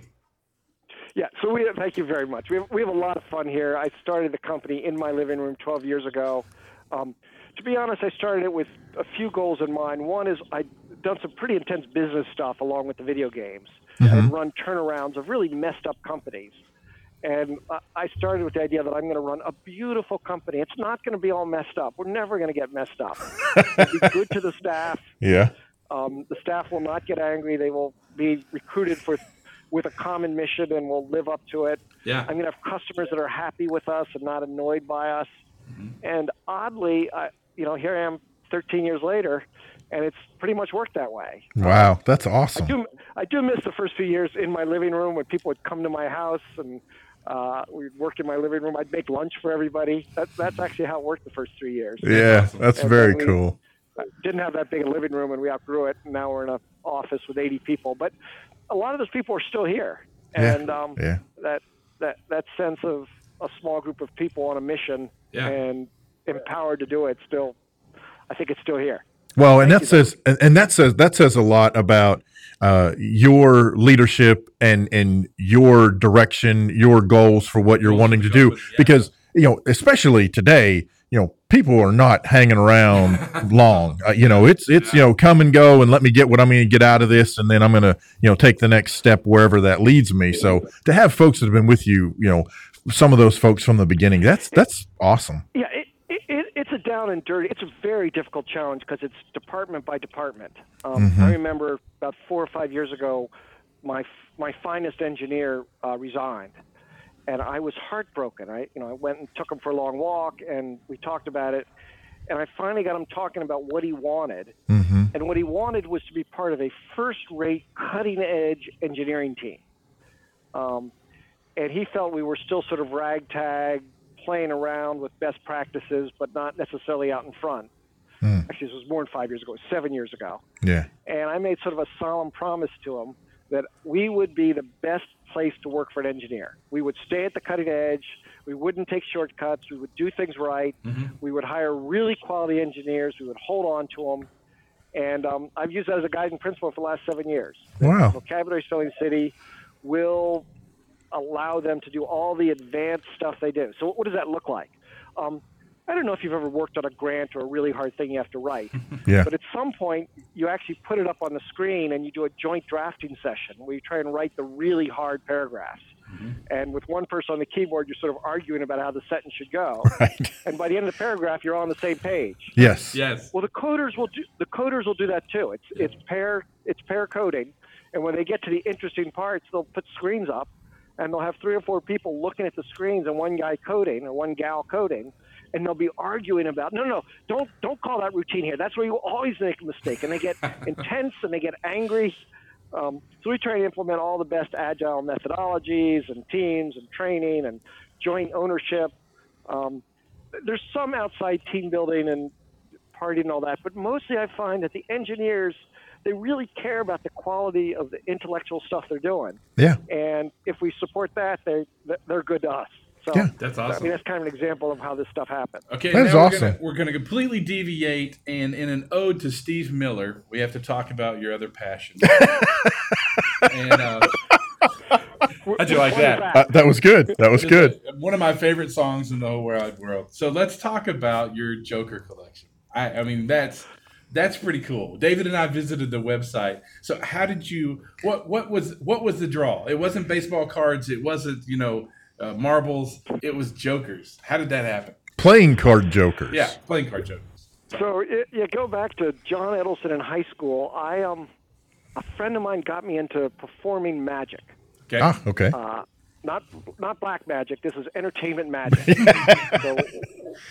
S4: Yeah, so we thank you very much. We have, we have a lot of fun here. I started the company in my living room 12 years ago. Um, to be honest, I started it with a few goals in mind. One is I'd done some pretty intense business stuff along with the video games. I'd run turnarounds of really messed up companies. And I started with the idea that I'm going to run a beautiful company. It's not going to be all messed up. We're never going to get messed up. It'll be good to the staff.
S1: Yeah.
S4: Um, the staff will not get angry. They will be recruited for with a common mission and will live up to it.
S2: Yeah,
S4: I'm going to have customers that are happy with us and not annoyed by us. And oddly, I, you know, here I am 13 years later, and it's pretty much worked that way.
S1: Wow. That's
S4: I
S1: awesome.
S4: do, I do miss the first few years in my living room when people would come to my house and uh, we'd work in my living room. I'd make lunch for everybody. That, that's actually how it worked the first three years.
S1: Yeah. That's
S4: And
S1: very
S4: we-
S1: cool.
S4: didn't have that big a living room and we outgrew it. And now we're in an office with 80 people. But a lot of those people are still here.
S1: Yeah,
S4: And um,
S1: yeah.
S4: that, that, that sense of a small group of people on a mission
S2: Yeah.
S4: and empowered to do it still, I think it's still here.
S1: Well, and that says, and, and that says that says a lot about uh, your leadership and and your direction, your goals for what you're
S2: Goals
S1: wanting to do.
S2: company, yeah.
S1: Because you know, especially today, you know, people are not hanging around long. Uh, you know, it's it's you know, come and go, and let me get what I'm going to get out of this, and then I'm going to you know take the next step wherever that leads me. So to have folks that have been with you, you know, some of those folks from the beginning, that's that's awesome.
S4: Yeah, it, it, it, it's a down and dirty. It's a very difficult challenge because it's department by department. Um, I remember about four or five years ago, my my finest engineer uh, resigned, and I was heartbroken. I you know I went and took him for a long walk, and we talked about it, and I finally got him talking about what he wanted,
S1: Mm-hmm.
S4: and what he wanted was to be part of a first-rate, cutting-edge engineering team. Um, and he felt we were still sort of ragtag, playing around with best practices, but not necessarily out in front.
S1: Mm.
S4: Actually, this was more than five years ago, seven years ago.
S1: Yeah.
S4: And I made sort of a solemn promise to him that we would be the best place to work for an engineer. We would stay at the cutting edge. We wouldn't take shortcuts. We would do things right. We would hire really quality engineers. We would hold on to them. And um, I've used that as a guiding principle for the last seven years.
S1: Wow.
S4: Vocabulary Spelling City will allow them to do all the advanced stuff they do. So, what does that look like? Um, I don't know if you've ever worked on a grant or a really hard thing you have to write,
S1: Yeah.
S4: but at some point you actually put it up on the screen and you do a joint drafting session where you try and write the really hard paragraphs. And with one person on the keyboard, you're sort of arguing about how the sentence should go.
S1: Right.
S4: And by the end of the paragraph, you're on the same page.
S1: Yes.
S2: yes,
S4: Well, the coders will do the coders will do that too. It's it's pair it's pair coding, and when they get to the interesting parts, they'll put screens up, and they'll have three or four people looking at the screens and one guy coding or one gal coding, and they'll be arguing about no no don't don't call that routine here. That's where you always make a mistake, and they get intense and they get angry. Um, so we try to implement all the best agile methodologies and teams and training and joint ownership. Um, there's some outside team building and party and all that, but mostly I find that the engineers they really care about the quality of the intellectual stuff they're doing,
S1: Yeah.
S4: and if we support that, they they're good to us. So
S1: Yeah.
S2: That's awesome.
S4: I mean, that's kind of an example of how this stuff happened.
S2: Okay,
S1: That is awesome.
S2: We're gonna, completely deviate, and in an ode to Steve Miller, we have to talk about your other passion. and uh, how'd you like that?
S1: Uh, that was good. That was good.
S2: one of my favorite songs in the whole wide world. So let's talk about your Joker collection. I, I mean, that's that's pretty cool. David and I visited the website. So how did you? What what was what was the draw? It wasn't baseball cards. It wasn't you know uh, marbles. It was Jokers. How did that happen?
S1: Playing card jokers.
S2: Yeah, playing card Jokers.
S4: So it, you go back to John Edelson in high school. I um, a friend of mine got me into performing magic.
S2: Okay.
S1: Ah, okay.
S4: Uh, not not black magic. This is entertainment magic. so,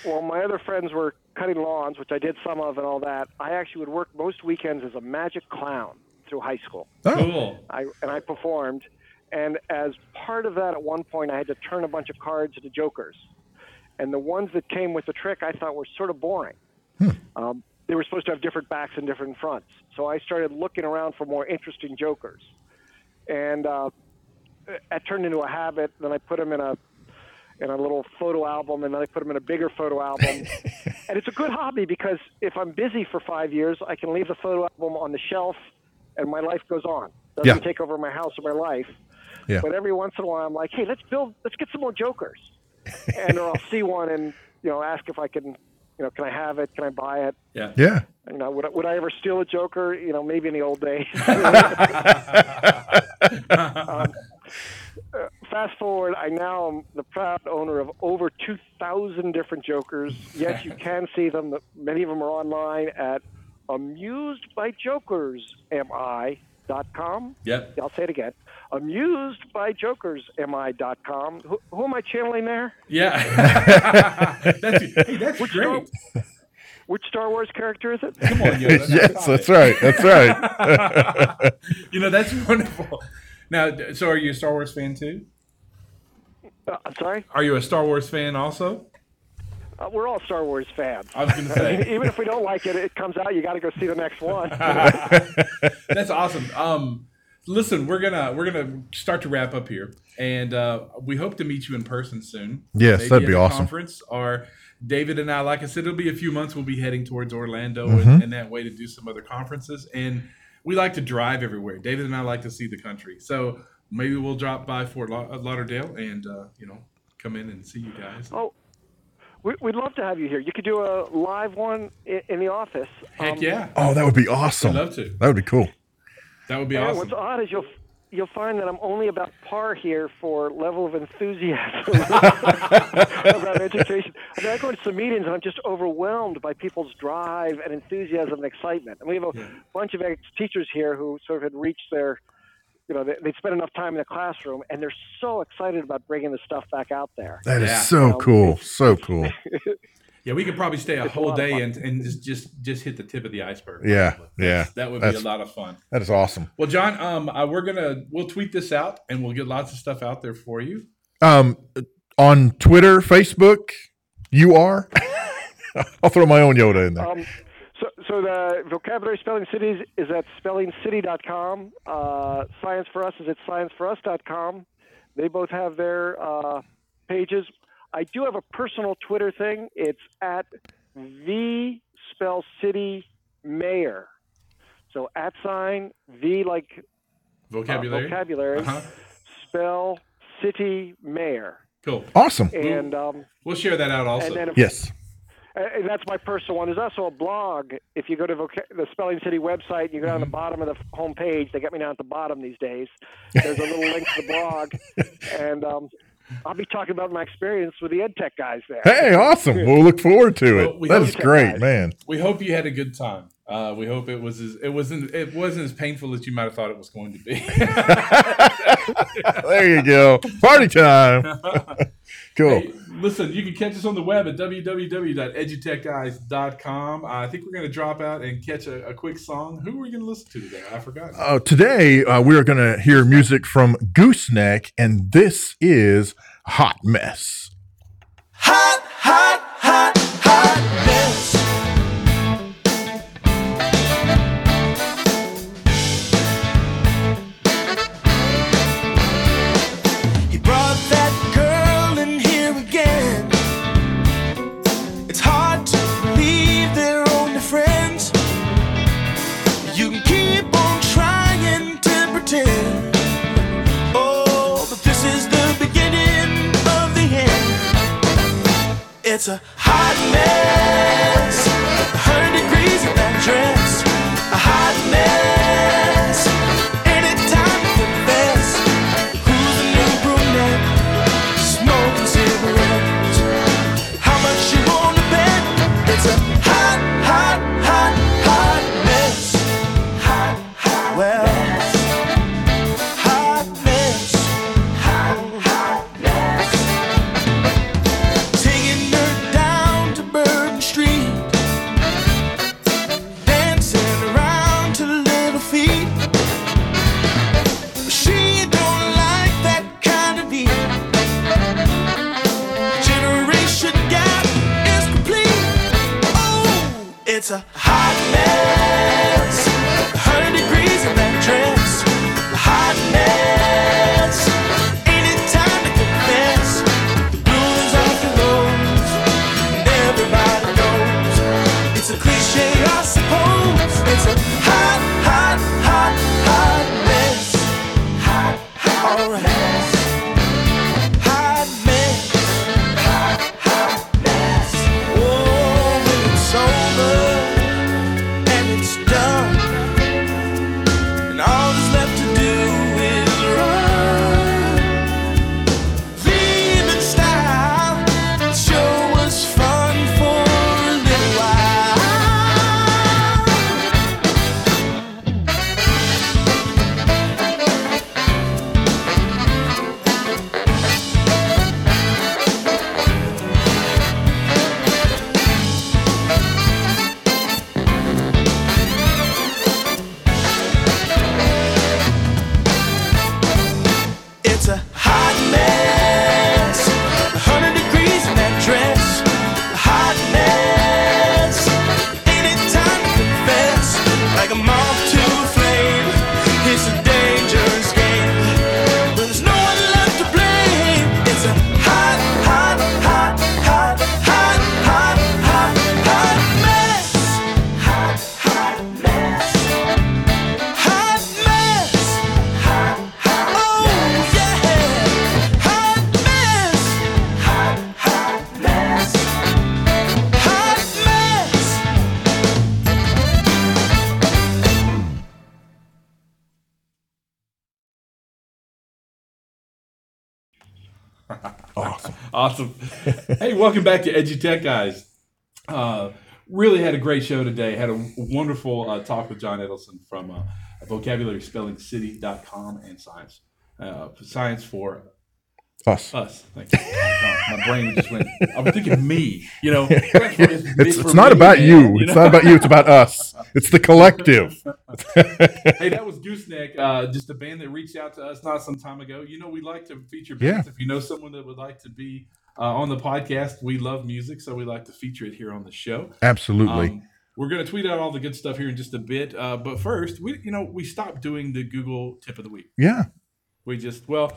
S4: while my other friends were cutting lawns, which I did some of, and all that, I actually would work most weekends as a magic clown through high school.
S1: oh,
S2: Cool.
S4: I and I performed, and as part of that, at one point, I had to turn a bunch of cards into jokers, and the ones that came with the trick I thought were sort of boring. Um, they were supposed to have different backs and different fronts, so I started looking around for more interesting jokers, and uh, it turned into a habit. Then I put them in a in a little photo album, and then I put them in a bigger photo album. and it's a good hobby because if I'm busy for five years, I can leave the photo album on the shelf, and my life goes on. Doesn't
S1: Yeah.
S4: take over my house or my life.
S1: Yeah.
S4: But every once in a while, I'm like, hey, let's build, let's get some more jokers, and or I'll see one and you know ask if I can, you know, can I have it? Can I buy it?
S2: Yeah.
S1: yeah.
S4: You know, would I, would I ever steal a Joker? You know, maybe in the old days. um, uh, fast forward, I now am the proud owner of over 2,000 different Jokers. Yes, you can see them. Many of them are online at amusedbyjokersmi.com.
S2: Yep.
S4: I'll say it again. Amusedbyjokersmi.com. Who, who am I channeling there?
S2: Yeah. that's hey, that's great.
S4: Which Star Wars character is it?
S2: Come on, Yoda.
S1: yes, that's right. That's right.
S2: You know that's wonderful. Now, so are you a Star Wars fan too?
S4: Uh, I'm sorry?
S2: Are you a Star Wars fan also?
S4: Uh, we're all Star Wars fans.
S2: I was going to say
S4: Even if we don't like it, it comes out. You got to go see the next one.
S2: that's awesome. Um, listen, we're gonna we're gonna start to wrap up here, and uh, we hope to meet you in person soon.
S1: Yes,
S2: Maybe
S1: that'd
S2: at
S1: be awesome.
S2: Conference or David and I, like I said, it'll be a few months. We'll be heading towards Orlando
S1: Mm-hmm.
S2: and, and that way to do some other conferences. And we like to drive everywhere. David and I like to see the country, so maybe we'll drop by Fort La- Lauderdale and uh, you know come in and see you guys.
S4: oh, we, we'd love to have you here. You could do a live one in, in the office.
S2: Heck
S4: Um,
S2: yeah,
S1: Oh, that would be awesome.
S2: I'd love to.
S1: That would be cool.
S2: That would be
S4: and
S2: awesome.
S4: What's odd is you'll you'll find that I'm only about par here for level of enthusiasm about education. I mean, I go to some meetings and I'm just overwhelmed by people's drive and enthusiasm and excitement. And we have a bunch of ex-teachers here who sort of had reached their, you know, they, they'd spent enough time in the classroom and they're so excited about bringing the stuff back out there.
S1: That is
S2: Yeah.
S1: so cool. So cool.
S2: Yeah, we could probably stay a
S4: It's
S2: whole
S4: lot
S2: day and, and just, just just hit the tip of the iceberg.
S1: Yeah,
S2: That's-
S1: yeah.
S2: that would be a lot of fun.
S1: That is awesome.
S2: Well, John, um, uh, we're gonna we'll tweet this out and we'll get lots of stuff out there for you.
S1: Um, on Twitter, Facebook, you are. I'll throw my own Yoda in there.
S4: Um, so, so the vocabulary spelling cities is at spellingcity.com. Uh, Science for Us is at scienceforus.com. They both have their uh, pages. I do have a personal Twitter thing. It's at the spell city mayor. So at sign V like uh,
S2: Vocabulary.
S4: vocabulary
S2: Uh-huh.
S4: spell city mayor.
S2: Cool.
S1: Awesome.
S4: And um,
S2: We'll share that out also.
S4: and then if
S1: Yes.
S4: Uh, and that's my personal one. There's also a blog. If you go to voca- the Spelling City website, you go down the bottom of the home page. They got me down at the bottom these days. There's a little link to the blog, and um, I'll be talking about my experience with the EdTech guys there.
S1: Hey, awesome. We'll look forward to
S2: Well,
S1: it.
S2: we
S1: That
S2: hope
S1: great,
S4: guys-
S1: man.
S2: we hope you had a good time. Uh, we hope it was as, it wasn't it wasn't as painful as you might have thought it was going to be.
S1: There you go. Party time. Cool.
S2: Hey, listen, you can catch us on the web at www.edutechguys.com. I think we're going to drop out and catch a, a quick song. Who are we going to listen to today? I forgot.
S1: Uh, today, uh, we are going to hear music from Gooseneck, and this is Hot Mess.
S5: Hot, hot, hot, hot It's a hot mess. A hundred degrees in that dress. A hot mess.
S2: Awesome. hey, welcome back to Edgy EduTech, guys. Uh, really had a great show today. Had a wonderful uh, talk with John Edelson from uh, vocabularyspellingcity.com and science. Uh, science for
S1: Us.
S2: us. Thank you. My brain just went. I was thinking me. You know, it's,
S1: It's, it's not about you. It's not about you. It's about us. It's the collective.
S2: hey, that was Gooseneck, uh, just a band that reached out to us not some time ago. You know, we like to feature bands. If you know someone that would like to be uh, on the podcast, we love music, so we like to feature it here on the show.
S1: Absolutely.
S2: Um, we're going to tweet out all the good stuff here in just a bit, uh, but first, we you know we stopped doing the Google tip of the week.
S1: yeah,
S2: We just well,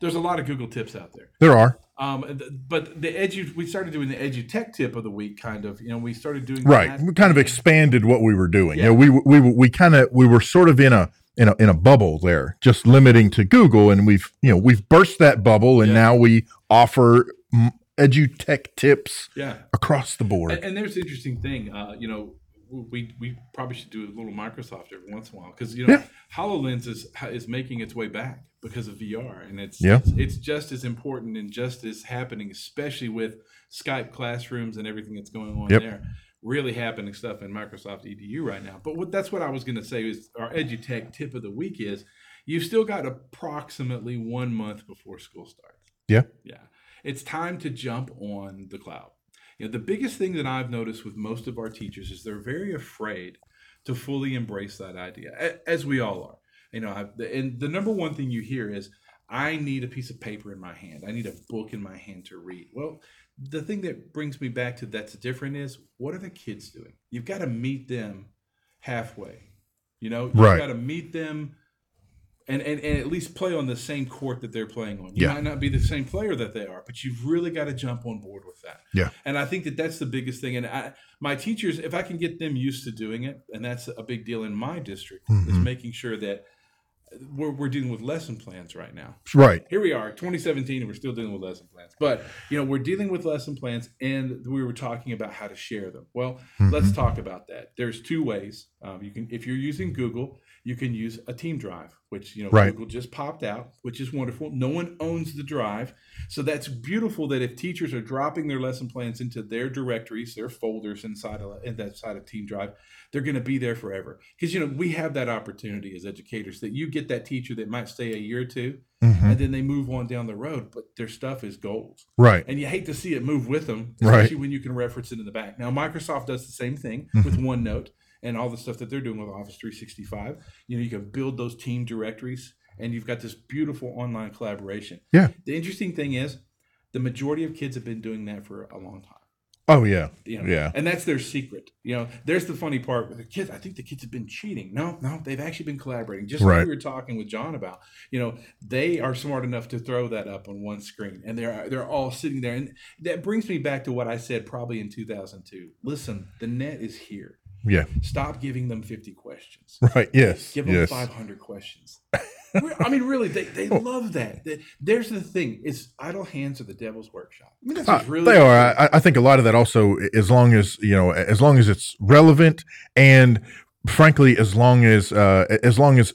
S2: there's a lot of Google tips out there.
S1: there are.
S2: Um, but the edu we started doing the edu tech tip of the week, kind of. You know, we started doing
S1: Right.
S2: that.
S1: We kind of expanded what we were doing.
S2: Yeah.
S1: You know, we we we kind of we were sort of in a in a in a bubble there, just limiting to Google, and we've you know we've burst that bubble, and
S2: Yeah.
S1: now we offer edu tech tips
S2: Yeah.
S1: across the board.
S2: And, and there's an interesting thing. Uh, you know, we we probably should do a little Microsoft every once in a while because you know
S1: Yeah.
S2: Hololens is is making its way back because of VR, and it's,
S1: Yeah.
S2: it's it's just as important and just as happening, especially with Skype classrooms and everything that's going on
S1: Yep.
S2: there. Really happening stuff in Microsoft EDU right now. But what that's what I was going to say is our EduTech tip of the week is you've still got approximately one month before school starts.
S1: Yeah.
S2: Yeah. It's time to jump on the cloud. You know, the biggest thing that I've noticed with most of our teachers is they're very afraid to fully embrace that idea, as we all are. You know, I, and the number one thing you hear is, I need a piece of paper in my hand. I need a book in my hand to read. Well, the thing that brings me back to that's different is what are the kids doing? You've got to meet them halfway. You know, you've
S1: Right.
S2: got to meet them and, and and at least play on the same court that they're playing on. You
S1: Yeah.
S2: might not be the same player that they are, but you've really got to jump on board with that.
S1: Yeah.
S2: And I think that that's the biggest thing. And I, my teachers, if I can get them used to doing it, and that's a big deal in my district, is
S1: Mhm.
S2: making sure that we're, we're dealing with lesson plans right now.
S1: Right.
S2: Here we are, 2017, and we're still dealing with lesson plans. But you know, we're dealing with lesson plans, and we were talking about how to share them. Well, let's talk about that. There's two ways. Um, you can, if you're using Google, you can use a team drive, which you know
S1: Right.
S2: Google just popped out, which is wonderful. No one owns the drive, so that's beautiful. That if teachers are dropping their lesson plans into their directories, their folders inside of in that side of Team Drive, they're going to be there forever. Because you know we have that opportunity as educators that you get that teacher that might stay a year or 2
S1: Mhm.
S2: and then they move on down the road, but their stuff is gold.
S1: Right.
S2: And you hate to see it move with them,
S1: Right.
S2: especially when you can reference it in the back. Now, Microsoft does the same thing
S1: Mm-hmm.
S2: with OneNote and all the stuff that they're doing with Office 365. You know, you can build those team directories and you've got this beautiful online collaboration.
S1: Yeah.
S2: The interesting thing is, the majority of kids have been doing that for a long time.
S1: Oh yeah.
S2: You know,
S1: Yeah.
S2: And that's their secret. You know, there's the funny part with the kids. I think the kids have been cheating. No, no, they've actually been collaborating. Just
S1: Right.
S2: like we were talking with John about. You know, they are smart enough to throw that up on one screen, and they're they're all sitting there. And that brings me back to what I said probably in 2002. Listen, the net is here.
S1: Yeah.
S2: Stop giving them 50 questions.
S1: Right. Yes.
S2: Give them
S1: yes.
S2: 500 questions. I mean, really, they, they love that. They- There's the thing: it's idle hands are the devil's workshop. I mean, that's
S1: Uh,
S2: really
S1: they are. I, I think a lot of that also, as long as you know, as long as it's relevant, and frankly, as long as uh, as long as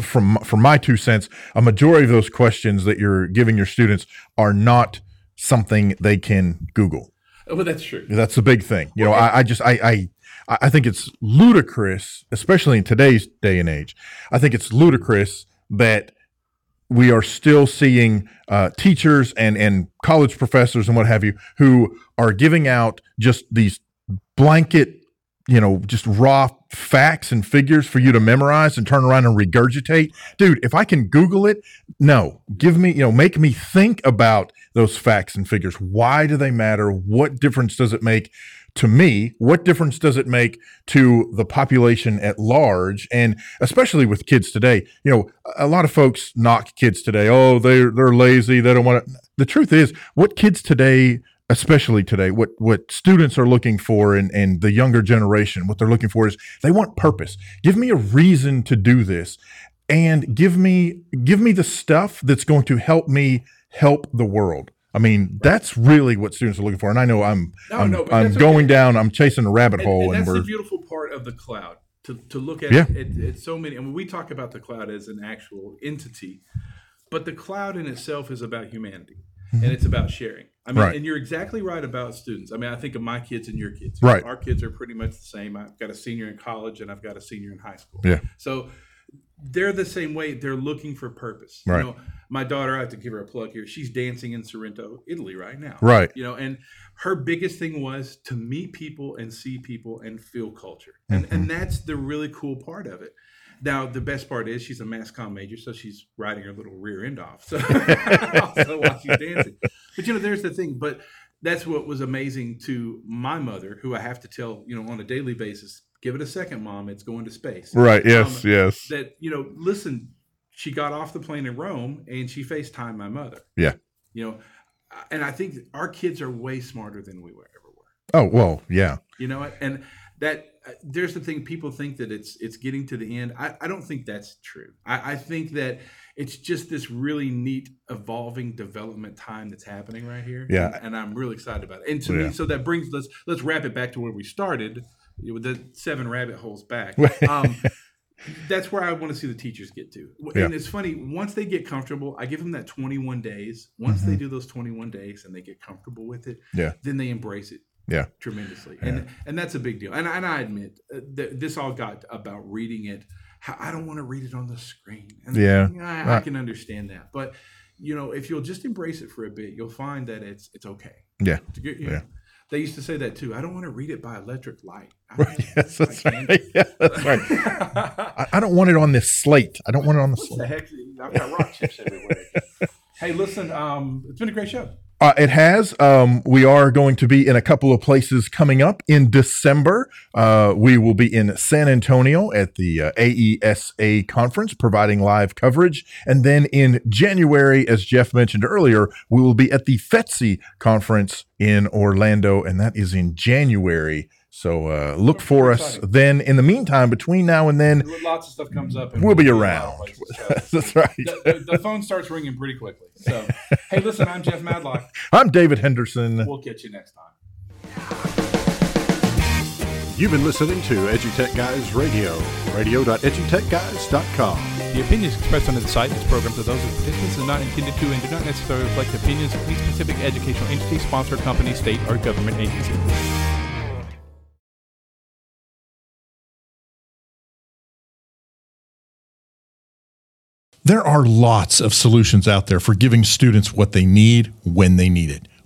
S1: from from my two cents, a majority of those questions that you're giving your students are not something they can Google.
S2: Oh, but that's true.
S1: That's the big thing. You know, I, I just I, I I think it's ludicrous, especially in today's day and age. I think it's ludicrous that we are still seeing uh, teachers and and college professors and what have you who are giving out just these blanket, you know, just raw facts and figures for you to memorize and turn around and regurgitate. Dude, if I can Google it, no, give me, you know, make me think about those facts and figures. Why do they matter? What difference does it make? To me, what difference does it make to the population at large, and especially with kids today? You know, a lot of folks knock kids today. Oh, they're they're lazy. They don't want to. The truth is, what kids today especially today, what what students are looking for and and the younger generation, what they're looking for is they want purpose. Give me a reason to do this, and give me give me the stuff that's going to help me help the world. I mean, that's really what students are looking for. And I know I'm
S2: No,
S1: I'm,
S2: no,
S1: I'm going
S2: okay.
S1: down. I'm chasing a rabbit
S2: And,
S1: hole,
S2: and
S1: and,
S2: that's the beautiful part of the cloud. To, to look at
S1: Yeah.
S2: it, it's so many. And when we talk about the cloud as an actual entity, but the cloud in itself is about humanity and mm-hmm. it's about sharing. I mean,
S1: Mm-hmm. Right.
S2: and you're exactly right about students. I mean, I think of my kids and your kids.
S1: Right.
S2: Our kids are pretty much the same. I've got a senior in college and I've got a senior in high school.
S1: Yeah.
S2: So they're the same way. They're looking for purpose.
S1: Right.
S2: You know, my daughter, I have to give her a plug here. She's dancing in Sorrento, Italy right now
S1: right.
S2: you know and her biggest thing was to meet people and see people and feel culture and and that's the really cool part of it now the best part is she's a mass comm major so she's riding her little rear end off so also while she's dancing but you know there's the thing but that's what was amazing to my mother who i have to tell you know on a daily basis give it a second mom it's going to space
S1: Right. Yes.
S2: Um,
S1: yes.
S2: that you know listen she got off the plane in rome and she facetimed my mother
S1: Yeah.
S2: you know and i think our kids are way smarter than we were ever were
S1: Oh well. Yeah.
S2: you know what and that uh, there's the thing people think that it's it's getting to the end i, I don't think that's true I, I think that it's just this really neat evolving development time that's happening right here
S1: Yeah.
S2: and, and i'm really excited about it and to
S1: Yeah.
S2: me so that brings let's let's wrap it back to where we started with the seven rabbit holes back um, that's where I want to see the teachers get to.
S1: Yeah.
S2: And it's funny, once they get comfortable, I give them that 21 days. Once they do those 21 days and they get comfortable with it,
S1: Mm-hmm. Yeah.
S2: then they embrace it
S1: Yeah.
S2: tremendously. And and that's a big deal. And, and I admit uh, that this all got about reading it. I don't want to read it on the screen. And
S1: Yeah.
S2: I, I can understand that. But you know, if you'll just embrace it for a bit, you'll find that it's it's okay.
S1: Yeah.
S2: Get- you know,
S1: Yeah.
S2: They used to say that too. I don't want to read it by electric light. I don't
S1: Right.
S2: want
S1: Yes.
S2: it
S1: That's right. Yeah, that's right. I, I don't want it on this slate. I don't want it on the
S2: What the
S1: slate.
S2: heck? I've got rock chips everywhere. hey, listen, um, it's been a great show.
S1: Uh, it has. Um, we are going to be in a couple of places coming up in December. Uh, we will be in San Antonio at the uh, AESA conference, providing live coverage. And then in January, as Jeff mentioned earlier, we will be at the FETC conference in Orlando, and that is in January. So uh, look for us
S3: exciting.
S1: then. In the meantime, between now and then,
S3: Lots of stuff comes up. and
S1: we'll be
S3: in a lot of
S1: around.
S3: places. So
S1: That's right.
S3: the, the- the phone starts ringing pretty quickly. So, hey, listen, I'm Jeff Madlock.
S1: I'm David Henderson.
S3: We'll catch you next time.
S6: You've been listening to EduTech Guys Radio, radio.edutechguys.com.
S2: The opinions expressed on this site and its programs are those of participants and not intended to and do not necessarily reflect the opinions of any specific educational entity, sponsor, company, state, or government agency.
S1: There are lots of solutions out there for giving students what they need when they need it.